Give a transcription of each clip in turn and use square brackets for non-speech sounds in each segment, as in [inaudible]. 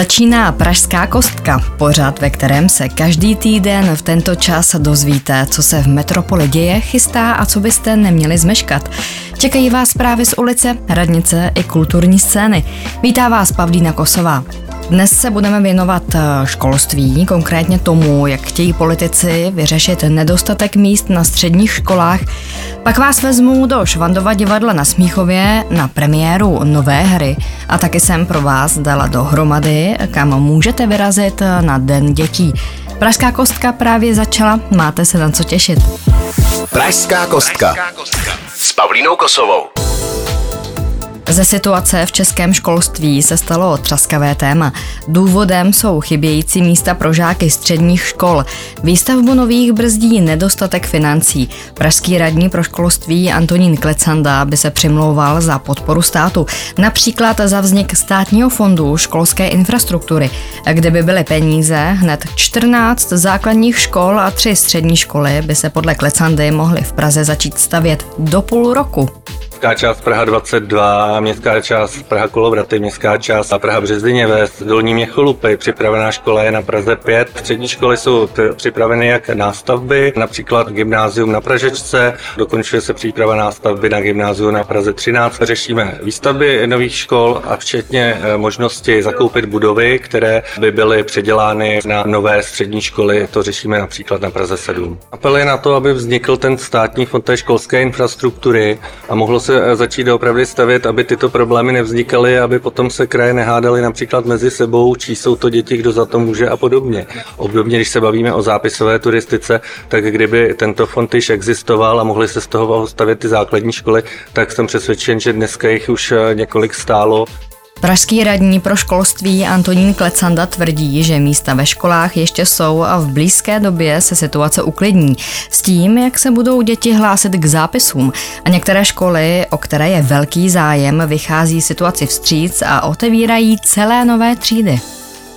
Začíná Pražská kostka, pořad, ve kterém se každý týden v tento čas dozvíte, co se v metropoli děje, chystá a co byste neměli zmeškat. Čekají vás zprávy z ulice, radnice i kulturní scény. Vítá vás Pavlína Kosová. Dnes se budeme věnovat eh, školství, konkrétně tomu, jak chtějí politici vyřešit nedostatek míst na středních školách. Pak vás vezmu do Švandova divadla na Smíchově na premiéru nové hry a taky jsem pro vás dala dohromady, kam můžete vyrazit na Den dětí. Pražská kostka právě začala, máte se na co těšit. Pražská kostka s Pavlínou Kosovou. Ze situace v českém školství se stalo třaskavé téma. Důvodem jsou chybějící místa pro žáky středních škol. Výstavbu nových brzdí nedostatek financí. Pražský radní pro školství Antonín Klecanda by se přimlouval za podporu státu, například za vznik státního fondu školské infrastruktury, kde by byly peníze, hned 14 základních škol a 3 střední školy by se podle Klecandy mohly v Praze začít stavět do půl roku městská část Praha 22, městská část Praha Kolovraty, městská část Praha Březliněves, Dolní Měcholupy, připravená škola je na Praze 5. Střední školy jsou připraveny jak nástavby, například gymnázium na Pražečce, dokončuje se příprava nástavby na gymnáziu na Praze 13. Řešíme výstavby nových škol a včetně eh, možnosti zakoupit budovy, které by byly předělány na nové střední školy. To řešíme například na Praze 7. Apel je na to, aby vznikl ten státní fond té školské infrastruktury a mohlo se se eh, začít opravdu stavět, aby tyto problémy nevznikaly, aby potom se kraje nehádaly například mezi sebou, čí jsou to děti, kdo za to může a podobně. Obdobně, když se bavíme o zápisové turistice, tak kdyby tento fond již existoval a mohly se z toho stavět ty základní školy, tak jsem přesvědčen, že dneska jich už eh, několik stálo. Pražský radní pro školství Antonín Klecanda tvrdí, že místa ve školách ještě jsou a v blízké době se situace uklidní. S tím, jak se budou děti hlásit k zápisům. A některé školy, o které je velký zájem, vychází situaci vstříc a otevírají celé nové třídy.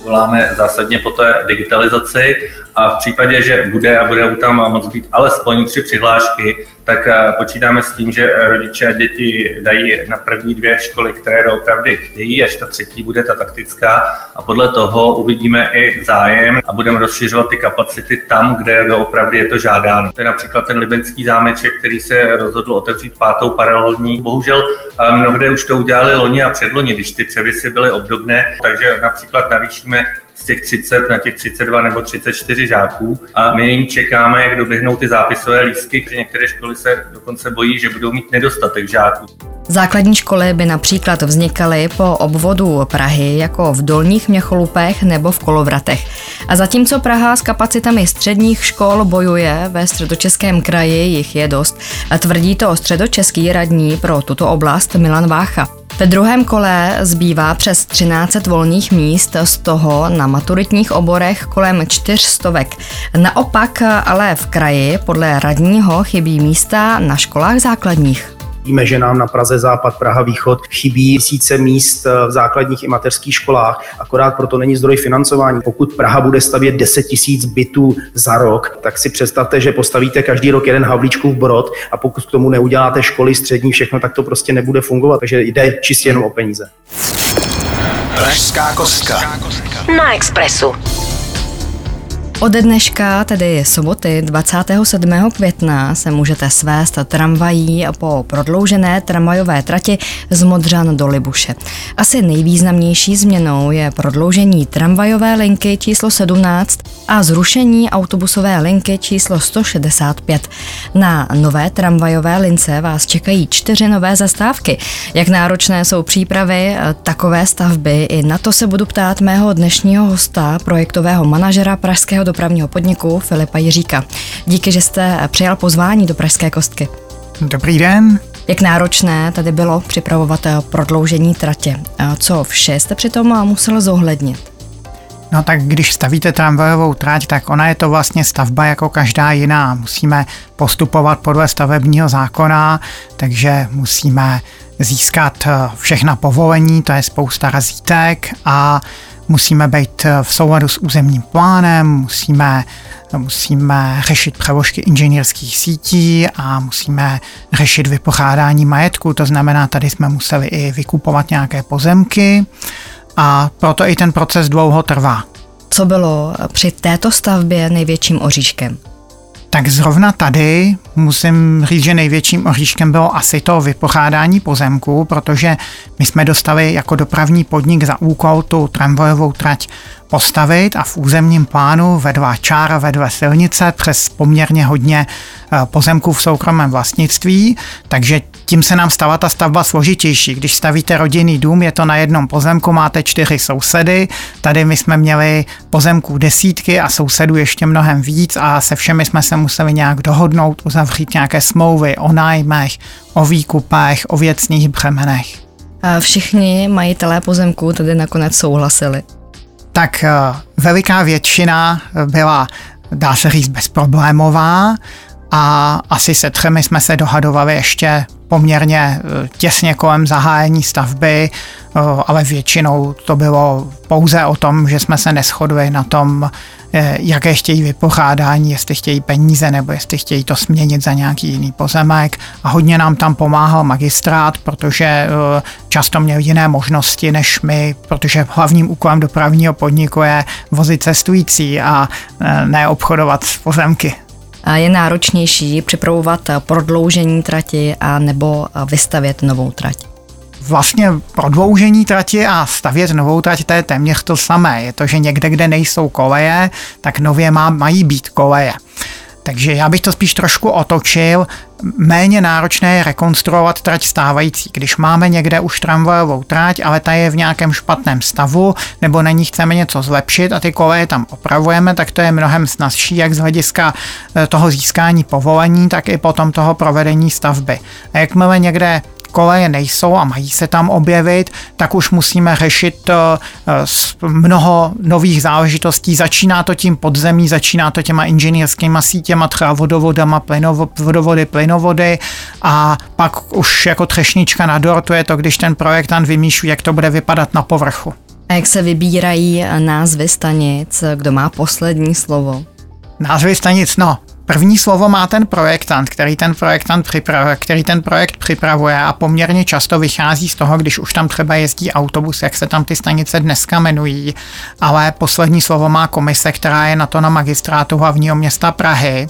Voláme zásadně po té digitalizaci a v případě, že bude a budou tam moc být alespoň tři přihlášky, tak eh, počítáme s tím, že rodiče a děti dají na první dvě školy, které opravdu chtějí, až ta třetí bude ta taktická a podle toho uvidíme i zájem a budeme rozšiřovat ty kapacity tam, kde opravdu je to žádáno. To je například ten libenský zámeček, který se rozhodl otevřít pátou paralelní. Bohužel eh, mnohde už to udělali loni a předloni, když ty převisy byly obdobné, takže například navýšíme z těch 30 na těch 32 nebo 34 žáků a my nyní čekáme, jak doběhnou ty zápisové lístky, že některé školy se dokonce bojí, že budou mít nedostatek žáků. Základní školy by například vznikaly po obvodu Prahy, jako v Dolních Měcholupech nebo v Kolovratech. A zatímco Praha s kapacitami středních škol bojuje ve středočeském kraji, jich je dost, a tvrdí to středočeský radní pro tuto oblast Milan Vácha. Ve druhém kole zbývá přes 13 volných míst, z toho na maturitních oborech kolem čtyřstovek. Naopak ale v kraji podle radního chybí místa na školách základních. Víme, že nám na Praze Západ, Praha Východ chybí tisíce míst v základních i mateřských školách, akorát proto není zdroj financování. Pokud Praha bude stavět 10 tisíc bytů za rok, tak si představte, že postavíte každý rok jeden Havlíčkův brod a pokud k tomu neuděláte školy střední, všechno, tak to prostě nebude fungovat. Takže jde čistě jenom o peníze. Pražská kostka. Na Expressu. Ode dneška, tedy soboty 27. května, se můžete svést tramvají po prodloužené tramvajové trati z Modřan do Libuše. Asi nejvýznamnější změnou je prodloužení tramvajové linky číslo 17 a zrušení autobusové linky číslo 165. Na nové tramvajové lince vás čekají čtyři nové zastávky. Jak náročné jsou přípravy takové stavby, i na to se budu ptát mého dnešního hosta, projektového manažera Pražského dopravního podniku Filipa Jiříka. Díky, že jste přijal pozvání do Pražské kostky. Dobrý den. Jak náročné tady bylo připravovat prodloužení tratě? Co vše jste přitom musel zohlednit? No tak když stavíte tramvajovou trať, tak ona je to vlastně stavba jako každá jiná. Musíme postupovat podle stavebního zákona, takže musíme získat všechna povolení, to je spousta razítek a musíme být v souladu s územním plánem, musíme, musíme řešit přeložky inženýrských sítí a musíme řešit vypořádání majetku, to znamená, tady jsme museli i vykupovat nějaké pozemky a proto i ten proces dlouho trvá. Co bylo při této stavbě největším oříškem? Tak zrovna tady musím říct, že největším oříškem bylo asi to vypořádání pozemku, protože my jsme dostali jako dopravní podnik za úkol tu tramvajovou trať postavit a v územním plánu vedla čára, vedle silnice přes poměrně hodně eh, pozemků v soukromém vlastnictví, takže tím se nám stala ta stavba složitější. Když stavíte rodinný dům, je to na jednom pozemku, máte čtyři sousedy, tady my jsme měli pozemků desítky a sousedů ještě mnohem víc a se všemi jsme se museli nějak dohodnout, uzavřít nějaké smlouvy o nájmech, o výkupech, o věcných břemenech. A všichni majitelé pozemků tedy nakonec souhlasili tak eh, veliká většina byla, dá se říct, bezproblémová a asi se třemi jsme se dohadovali ještě poměrně eh, těsně kolem zahájení stavby, eh, ale většinou to bylo pouze o tom, že jsme se neschodli na tom, eh, jaké chtějí vypořádání, jestli chtějí peníze nebo jestli chtějí to směnit za nějaký jiný pozemek. A hodně nám tam pomáhal magistrát, protože často měl jiné možnosti než my, protože hlavním úkolem dopravního podniku je vozit cestující a ne obchodovat s pozemky je náročnější připravovat prodloužení trati a nebo vystavět novou trať? Vlastně prodloužení trati a stavět novou trať, to je téměř to samé. Je to, že někde, kde nejsou koleje, tak nově má, mají být koleje. Takže já bych to spíš trošku otočil. Méně náročné je rekonstruovat trať stávající. Když máme někde už tramvajovou trať, ale ta je v nějakém špatném stavu, nebo na ní chceme něco zlepšit a ty koleje tam opravujeme, tak to je mnohem snazší, jak z hlediska eh, toho získání povolení, tak i potom toho provedení stavby. A jakmile někde koleje nejsou a mají se tam objevit, tak už musíme řešit eh, mnoho nových záležitostí. Začíná to tím podzemí, začíná to těma inženýrskýma sítěma, třeba vodovodama, vodovody, plynovody a pak už jako třešnička na dortu je to, když ten projektant vymýšlí, jak to bude vypadat na povrchu. A jak se vybírají názvy stanic? Kdo má poslední slovo? Názvy stanic, no, První slovo má ten projektant, který ten projektant připravuje, který ten projekt připravuje a poměrně často vychází z toho, když už tam třeba jezdí autobus, jak se tam ty stanice dneska jmenují, ale poslední slovo má komise, která je na to na magistrátu hlavního města Prahy.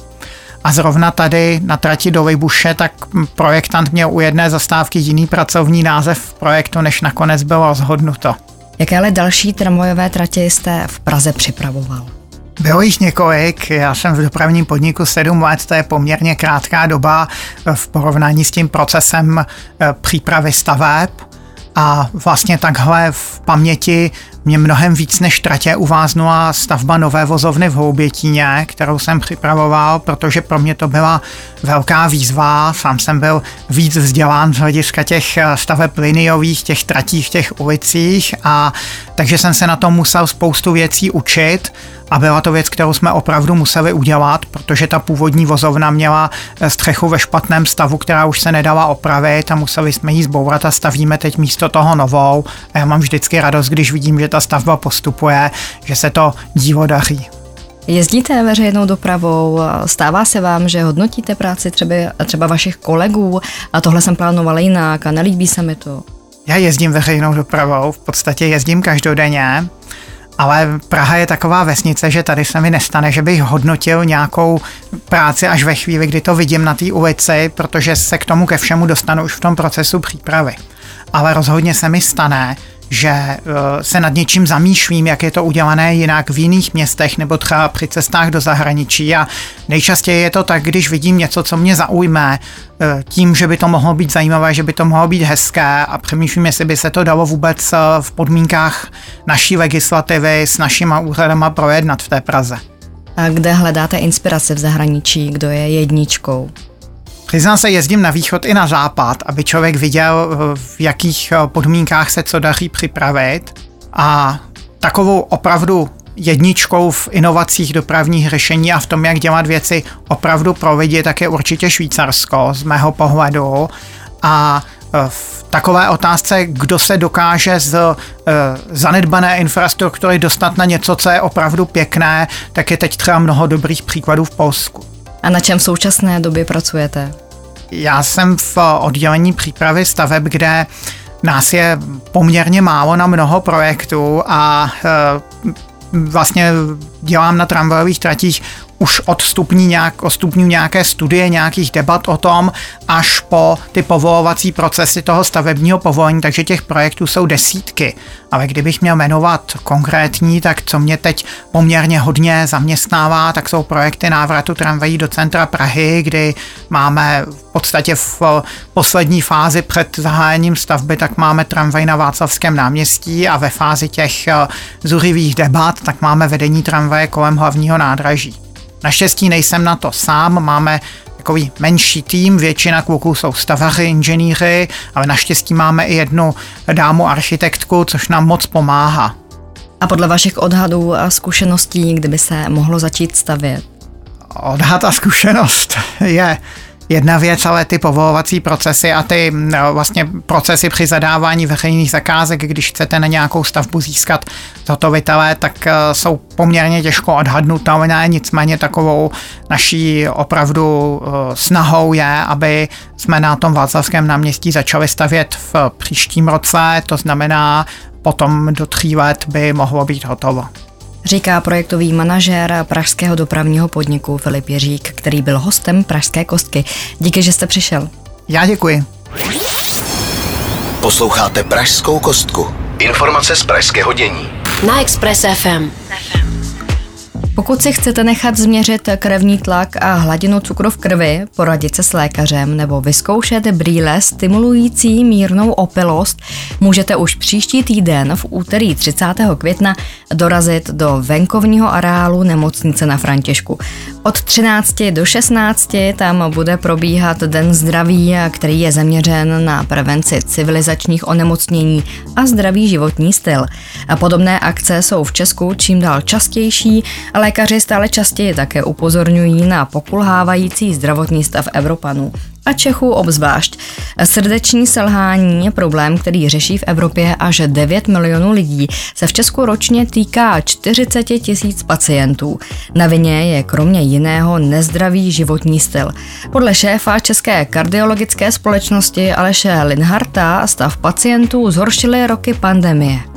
A zrovna tady na trati do Libuše, tak projektant měl u jedné zastávky jiný pracovní název projektu, než nakonec bylo rozhodnuto. Jaké ale další tramvajové tratě jste v Praze připravoval? Bylo jich několik, já jsem v dopravním podniku 7 let, to je poměrně krátká doba v porovnání s tím procesem eh, přípravy staveb. A vlastně takhle v paměti mě mnohem víc než tratě uváznula stavba nové vozovny v Houbětíně, kterou jsem připravoval, protože pro mě to byla velká výzva. Sám jsem byl víc vzdělán z hlediska těch eh, staveb liniových, těch tratí v těch ulicích a takže jsem se na tom musel spoustu věcí učit a byla to věc, kterou jsme opravdu museli udělat, protože ta původní vozovna měla eh, střechu ve špatném stavu, která už se nedala opravit a museli jsme ji zbourat a stavíme teď místo toho novou. A já mám vždycky radost, když vidím, že ta stavba postupuje, že se to dílo daří. Jezdíte veřejnou dopravou, stává se vám, že hodnotíte práci třeba, třeba vašich kolegů a tohle jsem plánovala jinak a nelíbí se mi to? Já jezdím veřejnou dopravou, v podstatě jezdím každodenně, ale Praha je taková vesnice, že tady se mi nestane, že bych hodnotil nějakou práci až ve chvíli, kdy to vidím na té ulici, protože se k tomu ke všemu dostanu už v tom procesu přípravy. Ale rozhodně se mi stane, že eh, se nad něčím zamýšlím, jak je to udělané jinak v jiných městech nebo třeba při cestách do zahraničí a nejčastěji je to tak, když vidím něco, co mě zaujme, eh, tím, že by to mohlo být zajímavé, že by to mohlo být hezké a přemýšlím, jestli by se to dalo vůbec eh, v podmínkách naší legislativy s našima úřadama projednat v té Praze. A kde hledáte inspiraci v zahraničí? Kdo je jedničkou? Přiznám se, jezdím na východ i na západ, aby člověk viděl, v jakých eh, podmínkách se co daří připravit. A takovou opravdu jedničkou v inovacích dopravních řešení a v tom, jak dělat věci opravdu provedě, tak je určitě Švýcarsko z mého pohledu. A eh, v takové otázce, kdo se dokáže z zanedbané infrastruktury dostat na něco, co je opravdu pěkné, tak je teď třeba mnoho dobrých příkladů v Polsku. A na čem v současné době pracujete? Já jsem v oddělení přípravy staveb, kde nás je poměrně málo na mnoho projektů a vlastně dělám na tramvajových tratích už od stupní nějak, od nějaké studie, nějakých debat o tom, až po ty povolovací procesy toho stavebního povolení, takže těch projektů jsou desítky. Ale kdybych měl jmenovat konkrétní, tak co mě teď poměrně hodně zaměstnává, tak jsou projekty návratu tramvají do centra Prahy, kdy máme v podstatě v poslední fázi před zahájením stavby, tak máme tramvaj na Václavském náměstí a ve fázi těch eh, zuřivých debat, tak máme vedení tramvaje kolem hlavního nádraží. Naštěstí nejsem na to sám, máme takový menší tým, většina kluků jsou stavaři, inženýři, ale naštěstí máme i jednu dámu architektku, což nám moc pomáhá. A podle vašich odhadů a zkušeností, kdyby se mohlo začít stavět? Odhad a zkušenost [laughs] je jedna věc, ale ty povolovací procesy a ty no, vlastně procesy při zadávání veřejných zakázek, když chcete na nějakou stavbu získat zhotovitele, tak eh, jsou poměrně těžko odhadnutelné, nicméně takovou naší opravdu eh, snahou je, aby jsme na tom Václavském náměstí začali stavět v příštím roce, to znamená potom do tří let by mohlo být hotovo říká projektový manažér pražského dopravního podniku Filip Jeřík, který byl hostem Pražské kostky. Díky, že jste přišel. Já děkuji. Posloucháte Pražskou kostku. Informace z pražského dění. Na Express FM. Pokud si chcete nechat změřit krevní tlak a hladinu cukru v krvi, poradit se s lékařem nebo vyzkoušet brýle stimulující mírnou opilost, můžete už příští týden v úterý 30. května dorazit do venkovního areálu nemocnice na Františku. Od 13 do 16 tam bude probíhat Den zdraví, který je zaměřen na prevenci civilizačních onemocnění a zdravý životní styl. Podobné akce jsou v Česku čím dál častější, ale Lékaři stále častěji také upozorňují na pokulhávající zdravotní stav Evropanů a Čechů obzvlášť. Srdeční selhání, problém, který řeší v Evropě až 9 milionů lidí, se v Česku ročně týká 40 tisíc pacientů. Na vině je kromě jiného nezdravý životní styl. Podle šéfa České kardiologické společnosti Aleše Linharta stav pacientů zhoršily roky pandemie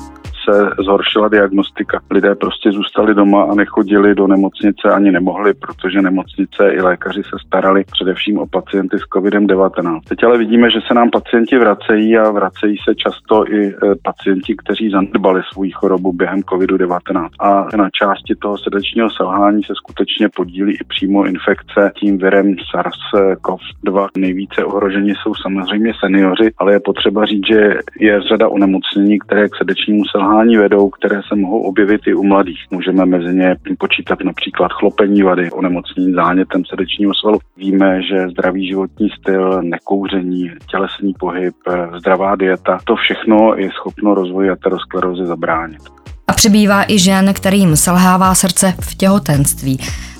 se zhoršila diagnostika. Lidé prostě zůstali doma a nechodili do nemocnice ani nemohli, protože nemocnice i lékaři se starali především o pacienty s COVID-19. Teď ale vidíme, že se nám pacienti vracejí a vracejí se často i e, pacienti, kteří zanedbali svou chorobu během COVID-19. A na části toho srdečního selhání se skutečně podílí i přímo infekce tím virem SARS-CoV-2. Nejvíce ohroženi jsou samozřejmě seniori, ale je potřeba říct, že je řada onemocnění, které k srdečnímu selhání selhání vedou, které se mohou objevit i u mladých. Můžeme mezi ně počítat například chlopení vady, onemocnění zánětem srdečního svalu. Víme, že zdravý životní styl, nekouření, tělesný pohyb, zdravá dieta, to všechno je schopno rozvoji aterosklerózy zabránit. A přibývá i žen, kterým selhává srdce v těhotenství.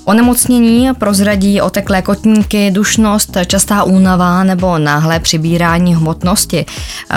Onemocnění prozradí oteklé kotníky, dušnost, častá únava nebo náhlé přibírání hmotnosti.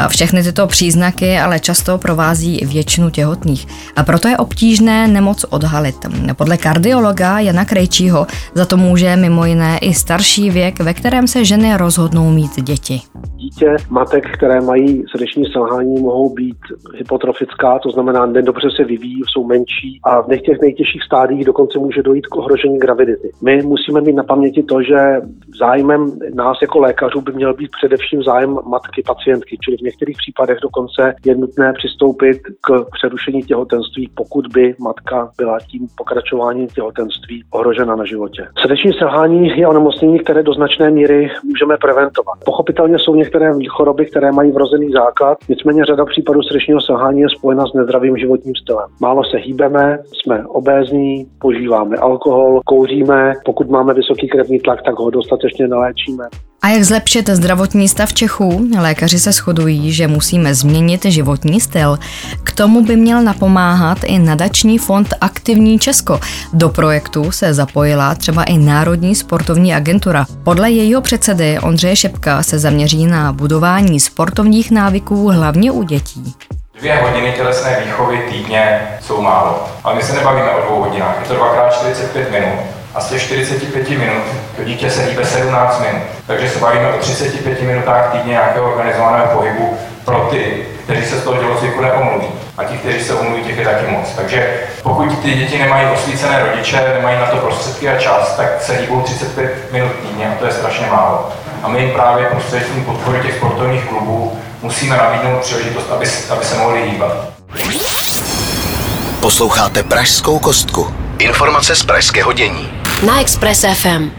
Všechny tyto příznaky ale často provází většinu těhotných. A proto je obtížné nemoc odhalit. Podle kardiologa Jana Krejčího za to může mimo jiné i starší věk, ve kterém se ženy rozhodnou mít děti. Dítě matek, které mají srdeční selhání, mohou být hypotrofická, to znamená nedobře se vyvíjí, jsou menší a v těch nejtěžších stádiích dokonce může dojít k ohrožení gravidity. My musíme mít na paměti to, že zájmem nás jako lékařů by měl být především zájem matky pacientky, čili v některých případech dokonce je nutné přistoupit k přerušení těhotenství, pokud by matka byla tím pokračováním těhotenství ohrožena na životě. Srdeční selhání je onemocnění, které do značné míry můžeme preventovat. Pochopitelně jsou některé choroby, které mají vrozený základ, nicméně řada případů srdečního selhání je spojena s nezdravým životním stylem. Málo se hýbeme, jsme obézní, požíváme alkohol, kouříme, pokud máme vysoký krevní tlak, tak ho dostatečně naléčíme. A jak zlepšit zdravotní stav Čechů? Lékaři se shodují, že musíme změnit životní styl. K tomu by měl napomáhat i nadační fond Aktivní Česko. Do projektu se zapojila třeba i Národní sportovní agentura. Podle jejího předsedy Ondřeje Šepka se zaměří na budování sportovních návyků hlavně u dětí. Dvě hodiny tělesné výchovy týdně jsou málo. Ale my se nebavíme o dvou hodinách, je to 2x45 minut a z těch 45 minut to dítě se hýbe 17 minut. Takže se bavíme o 35 minutách týdně nějakého organizovaného pohybu pro ty, kteří se z toho tělocviku neomluví. A ti, kteří se omluví, těch je taky moc. Takže pokud ty děti nemají osvícené rodiče, nemají na to prostředky a čas, tak se hýbou 35 minut týdně a to je strašně málo. A my jim právě prostřednictvím podpory těch sportovních klubů musíme nabídnout příležitost, aby, aby se mohli hýbat. Posloucháte Pražskou kostku. Informace z pražského dění. Na Express FM.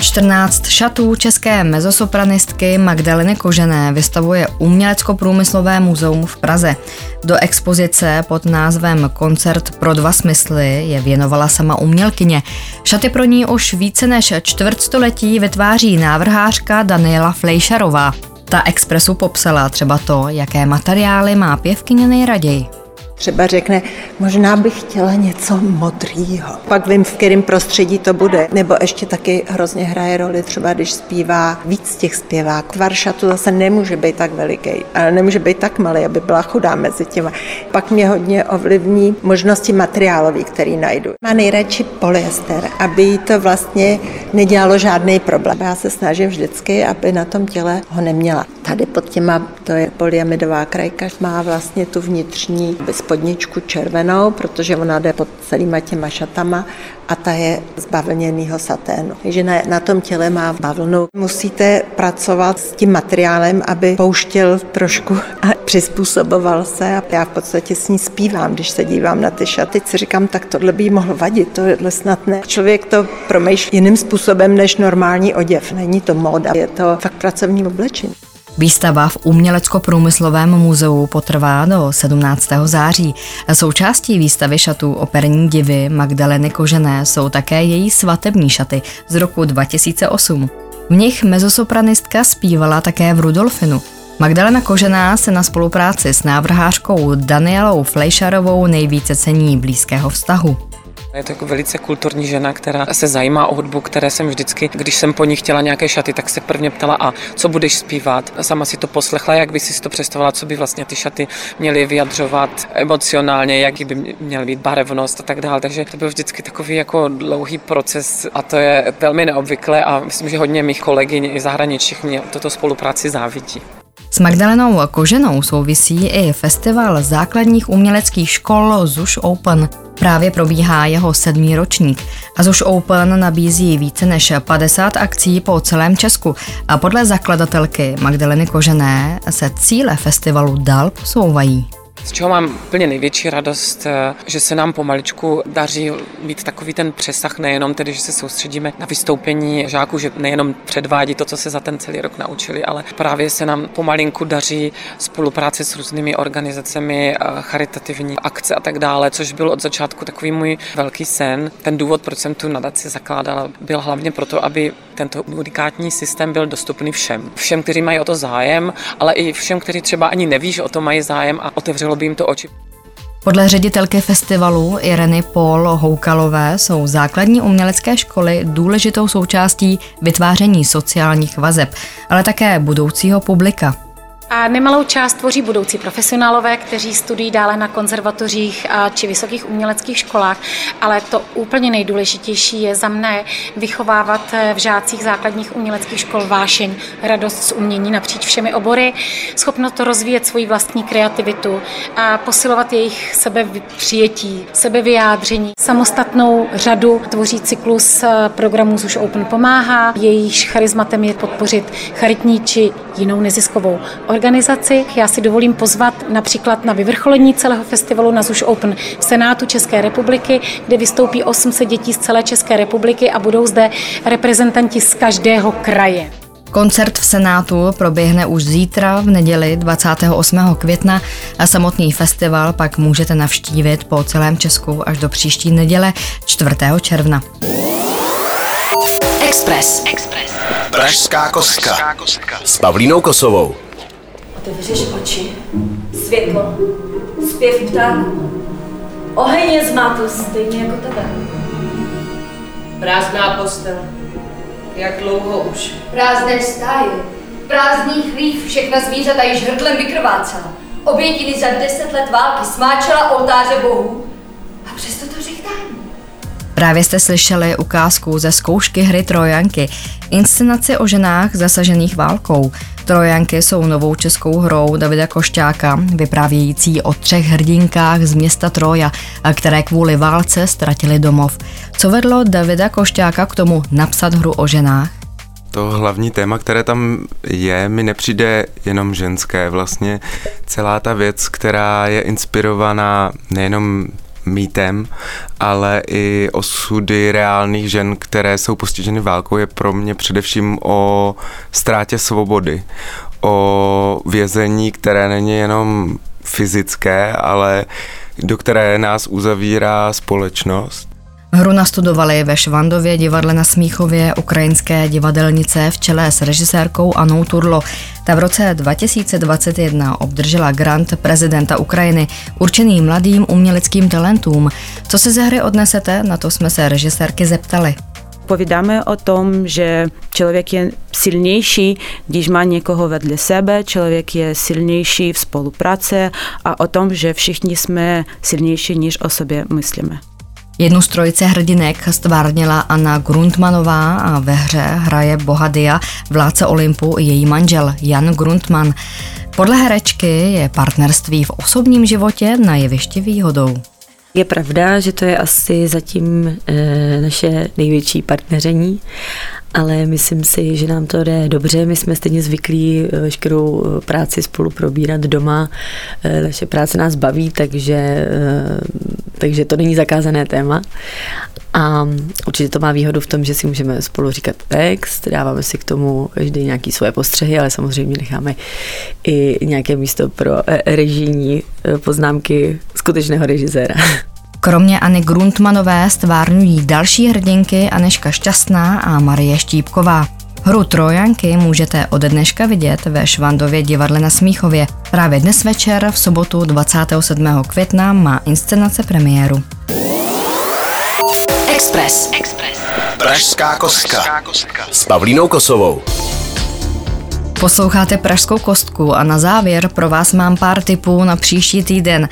14 šatů české mezosopranistky Magdaleny Kožené vystavuje Umělecko-průmyslové muzeum v Praze. Do expozice pod názvem Koncert pro dva smysly je věnovala sama umělkyně. Šaty pro ní už více než čtvrtstoletí vytváří návrhářka Daniela Flejšarová. Ta Expressu popsala třeba to, jaké materiály má pěvkyně nejraději. Třeba řekne, možná bych chtěla něco modrýho. Pak vím, v kterém prostředí to bude. Nebo ještě taky hrozně hraje roli třeba, když zpívá víc těch zpěváků. Tvar šatu zase nemůže být tak veliký, ale nemůže být tak malý, aby byla chudá mezi těma. Pak mě hodně ovlivní možnosti materiálový, který najdu. Má nejradši polyester, aby jí to vlastně nedělalo žádný problém. Já se snažím vždycky, aby na tom těle ho neměla. Tady pod těma, to je polyamidová krajka, má vlastně tu vnitřní spodničku červenou, protože ona jde pod celýma těma šatama a ta je z bavlněného saténu. Takže na, na tom těle má bavlnu. Musíte pracovat s tím materiálem, aby pouštěl trošku a přizpůsoboval se a já v podstatě s ní zpívám, když se dívám na ty šaty. Si říkám, tak tohle by jí mohlo vadit, tohle snad ne. Člověk to promýšlí jiným způsobem než normální oděv. Není to móda, je to fakt pracovní oblečení. Výstava v Umělecko-průmyslovém muzeu potrvá do 17. září. Součástí výstavy šatů operní divy Magdaleny Kožené jsou také její svatební šaty z roku 2008. V nich mezosopranistka zpívala také v Rudolfinu. Magdalena Kožená se na spolupráci s návrhářkou Danielou Flejšarovou nejvíce cení blízkého vztahu. Je to jako velice kulturní žena, která se zajímá o hudbu, které jsem vždycky, když jsem po ní chtěla nějaké šaty, tak se prvně ptala, a co budeš zpívat? Sama si to poslechla, jak by si to představila, co by vlastně ty šaty měly vyjadřovat emocionálně, jaký by měl být barevnost a tak dále. Takže to byl vždycky takový jako dlouhý proces a to je velmi neobvyklé a myslím, že hodně mých kolegyň i zahraničních mě toto spolupráci závidí. S Magdalenou Koženou souvisí i festival základních uměleckých škol ZUŠ Open. Právě probíhá jeho sedmý ročník a ZUŠ Open nabízí více než 50 akcí po celém Česku a podle zakladatelky Magdaleny Kožené se cíle festivalu dál posouvají. Z čeho mám úplně největší radost, eh, že se nám pomaličku daří mít takový ten přesah, nejenom tedy, že se soustředíme na vystoupení žáků, že nejenom předvádí to, co se za ten celý rok naučili, ale právě se nám pomalinku daří spolupráce s různými organizacemi, eh, charitativní akce a tak dále, což byl od začátku takový můj velký sen. Ten důvod, proč jsem tu nadaci zakládala, byl hlavně proto, aby tento unikátní systém byl dostupný všem. Všem, kteří mají o to zájem, ale i všem, kteří třeba ani neví, že o to mají zájem a otevřelo by jim to oči. Podle ředitelky festivalu Ireny Paul Houkalové jsou základní umělecké školy důležitou součástí vytváření sociálních vazeb, ale také budoucího publika. A nemalou část tvoří budoucí profesionálové, kteří studují dále na konzervatořích či vysokých uměleckých školách, ale to úplně nejdůležitější je za mne vychovávat eh, v žácích základních uměleckých škol vášeň, radost z umění napříč všemi obory, schopnost rozvíjet svoji vlastní kreativitu a posilovat jejich sebepřijetí, sebevyjádření. Samostatnou řadu tvoří cyklus eh, programů už Open pomáhá, jejíž charizmatem je podpořit charitní či jinou neziskovou organizaci. Já si dovolím pozvat například na vyvrcholení celého festivalu na Zuš Open v Senátu České republiky, kde vystoupí 800 dětí z celé České republiky a budou zde reprezentanti z každého kraje. Koncert v Senátu proběhne už zítra v neděli 28. května a samotný festival pak můžete navštívit po celém Česku až do příští neděle 4. června. Express. Express. Pražská kostka s Pavlínou Kosovou. Otevřeš oči, světlo, zpěv ptáků. Oheň je zmátl stejně jako tebe. Prázdná postel. Jak dlouho už? Prázdné stáje, prázdný chlív, všechna zvířata již hrdlem vykrvácela. Obětiny za deset let války smáčela oltáře bohů a řechtání. Právě jste slyšeli ukázku ze zkoušky hry Trojanky, inscenaci o ženách zasažených válkou. Trojanky jsou novou českou hrou Davida Košťáka, vyprávějící o třech hrdinkách z města Troja, které kvůli válce ztratili domov. Co vedlo Davida Košťáka k tomu napsat hru o ženách? to hlavní téma, které tam je, mi nepřijde jenom ženské. Vlastně celá ta věc, která je inspirovaná nejenom mýtem, ale i osudy reálných žen, které jsou postiženy válkou, je pro mě především o ztrátě svobody, o vězení, které není jenom fyzické, ale do které nás uzavírá společnost. Hru nastudovali ve Švandově divadle na Smíchově ukrajinské divadelnice v čele s režisérkou Anou Turlo. Ta v roce 2021 obdržela grant prezidenta Ukrajiny určený mladým uměleckým talentům. Co se ze hry odnesete, na to jsme se režisérky zeptali. Povídáme o tom, že člověk je silnější, když má někoho vedle sebe, člověk je silnější v spolupráci a o tom, že všichni jsme silnější, než o sobě myslíme. Jednu z trojice hrdinek stvárnila Anna Grundmanová a ve hře hraje Bohadia, vládce Olympu, její manžel Jan Grundman. Podle herečky je partnerství v osobním životě na jevišti výhodou. Je pravda, že to je asi zatím e, naše největší partneření, ale myslím si, že nám to jde dobře. My jsme stejně zvyklí eh, veškerou eh, práci spolu probírat doma. E, naše práce nás baví, takže, e, takže to není zakázané téma. A určitě to má výhodu v tom, že si můžeme spolu říkat text, dáváme si k tomu každý nějaký svoje postřehy, ale samozřejmě necháme i nějaké místo pro režijní poznámky skutečného režiséra. Kromě Anny Gruntmanové stvárňují další hrdinky Aneška Šťastná a Marie Štípková. Hru Trojanky můžete od dneška vidět ve Švandově divadle na Smíchově. Právě dnes večer v sobotu 27. května má inscenace premiéru. Express. Express. Pražská kostka. S Pavlínou Kosovou. Posloucháte Pražskou kostku a na závěr pro vás mám pár tipů na příští týden.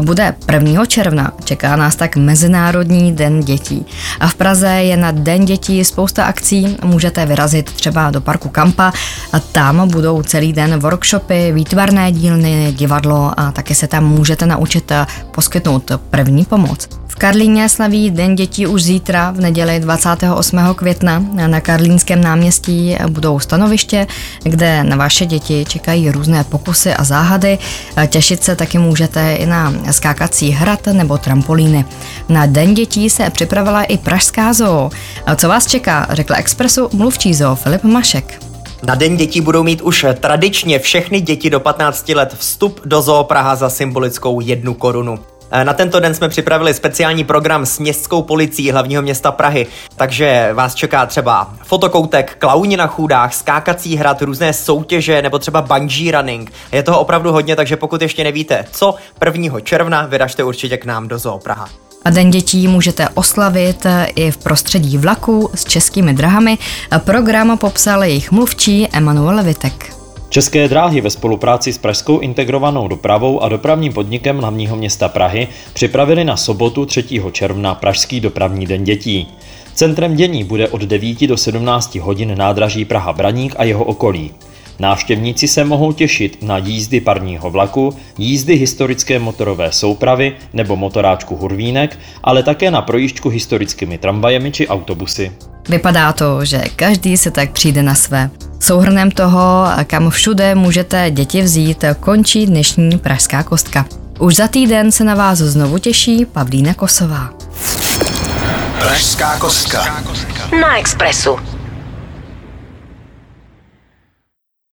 Bude 1. června, čeká nás tak Mezinárodní den dětí. A v Praze je na Den dětí spousta akcí, můžete vyrazit třeba do parku Kampa a tam budou celý den workshopy, výtvarné dílny, divadlo a taky se tam můžete naučit poskytnout první pomoc. Karlíně slaví Den dětí už zítra v neděli 28. května. Na Karlínském náměstí budou stanoviště, kde na vaše děti čekají různé pokusy a záhady. Těšit se taky můžete i na skákací hrad nebo trampolíny. Na Den dětí se připravila i Pražská zoo. Co vás čeká, řekl Expressu mluvčí zoo Filip Mašek. Na Den dětí budou mít už tradičně všechny děti do 15 let vstup do Zoo Praha za symbolickou jednu korunu. Eh, na tento den jsme připravili speciální program s městskou policií hlavního města Prahy, takže vás čeká třeba fotokoutek, klauni na chůdách, skákací hrad, různé soutěže nebo třeba bungee running. Je toho opravdu hodně, takže pokud ještě nevíte, co 1. června, vyražte určitě k nám do Zoo Praha. A Den dětí můžete oslavit i v prostředí vlaku s českými drahami. Program popsal jejich mluvčí Emanuel Vitek. České dráhy ve spolupráci s Pražskou integrovanou dopravou a dopravním podnikem hlavního města Prahy připravili na sobotu 3. června Pražský dopravní den dětí. Centrem dění bude od 9 do 17 hodin nádraží Praha Braník a jeho okolí. Návštěvníci se mohou těšit na jízdy parního vlaku, jízdy historické motorové soupravy nebo motoráčku Hurvínek, ale také na projížďku historickými tramvajemi či autobusy. Vypadá to, že každý se tak přijde na své. Souhrnem toho, kam všude můžete děti vzít, končí dnešní Pražská kostka. Už za týden se na vás znovu těší Pavlína Kosová. Pražská kostka. Na Expressu.